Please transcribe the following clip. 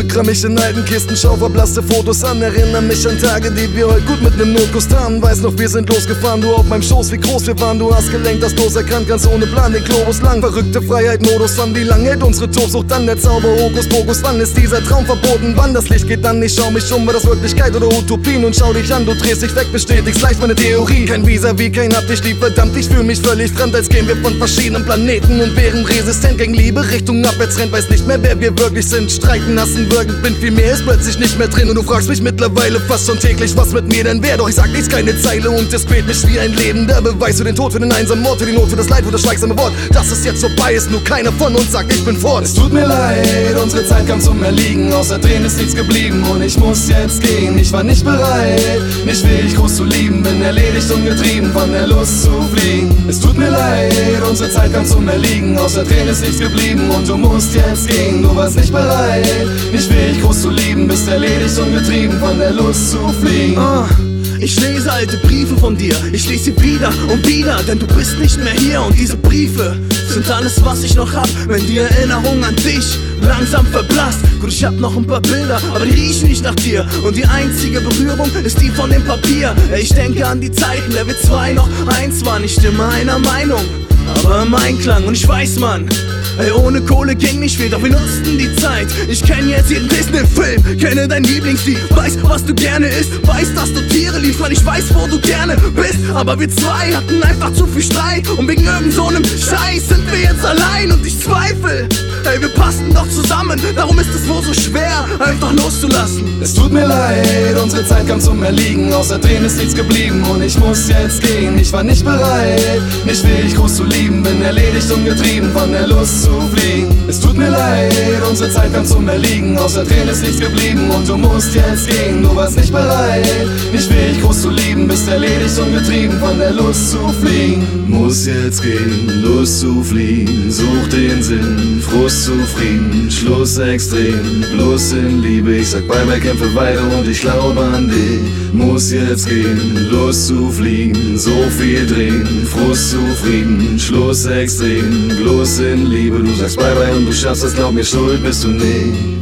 Bedrück mich in alten Kisten, schau verblasste Fotos an, erinnere mich an Tage, die wir heute gut mit nem Notkuss taten. Weiß noch, wir sind losgefahren, du auf meinem Schoß, wie groß wir waren. Du hast gelenkt, das Los erkannt, ganz ohne Plan, den Globus lang. Verrückte Freiheit, Modus an, wie lang hält unsere Tobsucht an? Der Zauber, Hokus Pokus, wann ist dieser Traum verboten? Wann das Licht geht dann, ich schau mich um, war das Wirklichkeit oder Utopie? Nun schau dich an, du drehst dich weg, bestätigst leicht meine Theorie. Kein Visa wie kein hab dich lieb, verdammt, ich fühl mich völlig fremd, als gehen wir von verschiedenen Planeten und wären resistent gegen Liebe, Richtung Abwärtsrennt, weiß nicht mehr, wer wir wirklich sind. Streiten, hassen, wirken, bin viel mehr, ist plötzlich nicht mehr drin. Und du fragst mich mittlerweile fast schon täglich, was mit mir denn wäre. Doch ich sag nichts, keine Zeile und es quält mich wie ein lebender Beweis für den Tod, für den einsamen Mord, für die Not, für das Leid, für das schweigsame Wort. Dass es jetzt vorbei ist, nur keiner von uns sagt, ich bin fort. Es tut mir leid, unsere Kam zum Erliegen. Außer Tränen ist nichts geblieben und ich muss jetzt gehen. Ich war nicht bereit, nicht fähig groß zu lieben. Bin erledigt und getrieben von der Lust zu fliegen. Es tut mir leid, unsere Zeit kam zum Erliegen. Außer Tränen ist nichts geblieben und du musst jetzt gehen. Du warst nicht bereit, nicht fähig groß zu lieben. Bist erledigt und getrieben von der Lust zu fliegen. Ah, ich lese alte Briefe von dir, ich lese sie wieder und wieder, denn du bist nicht mehr hier und diese Briefe sind alles, was ich noch hab, wenn die Erinnerung an dich langsam verblasst. Gut, ich hab noch ein paar Bilder, aber die riechen nicht nach dir und die einzige Berührung ist die von dem Papier. Ich denke an die Zeiten, wir zwei noch eins waren, nicht immer einer Meinung, aber im Einklang und ich weiß, Mann. Ey, ohne Kohle ging nicht viel, doch wir nutzten die Zeit. Ich kenn jetzt jeden Disney-Film, kenne dein Lieblingslied, weiß, was du gerne isst, weiß, dass du Tiere liebst, weil ich weiß, wo du gerne bist. Aber wir zwei hatten einfach zu viel Streit und wegen irgend so einem Scheiß sind wir jetzt allein und ich zweifle. Ey, wir passen doch zusammen, darum ist es wohl so schwer, loszulassen. Es tut mir leid, unsere Zeit kam zum Erliegen. Außer Tränen ist nichts geblieben und ich muss jetzt gehen. Ich war nicht bereit, nicht fähig groß zu lieben. Bin erledigt und getrieben von der Lust zu fliegen. Es tut mir leid, unsere Zeit kam zum Erliegen. Außer Tränen ist nichts geblieben und du musst jetzt gehen. Du warst nicht bereit, nicht fähig groß zu lieben. Bist erledigt und getrieben von der Lust zu fliegen. Muss jetzt gehen, Lust zu fliehen, such den Sinn, Frust zufrieden, Schluss extrem, bloß in Liebe. Ich sag bye, kämpfe weiter und ich glaube an dich. Muss jetzt gehen, Lust zu fliegen, so viel drehen, Frust zufrieden, Schluss extrem, bloß in Liebe. Du sagst bye bye und du schaffst es, glaub mir, schuld bist du nicht.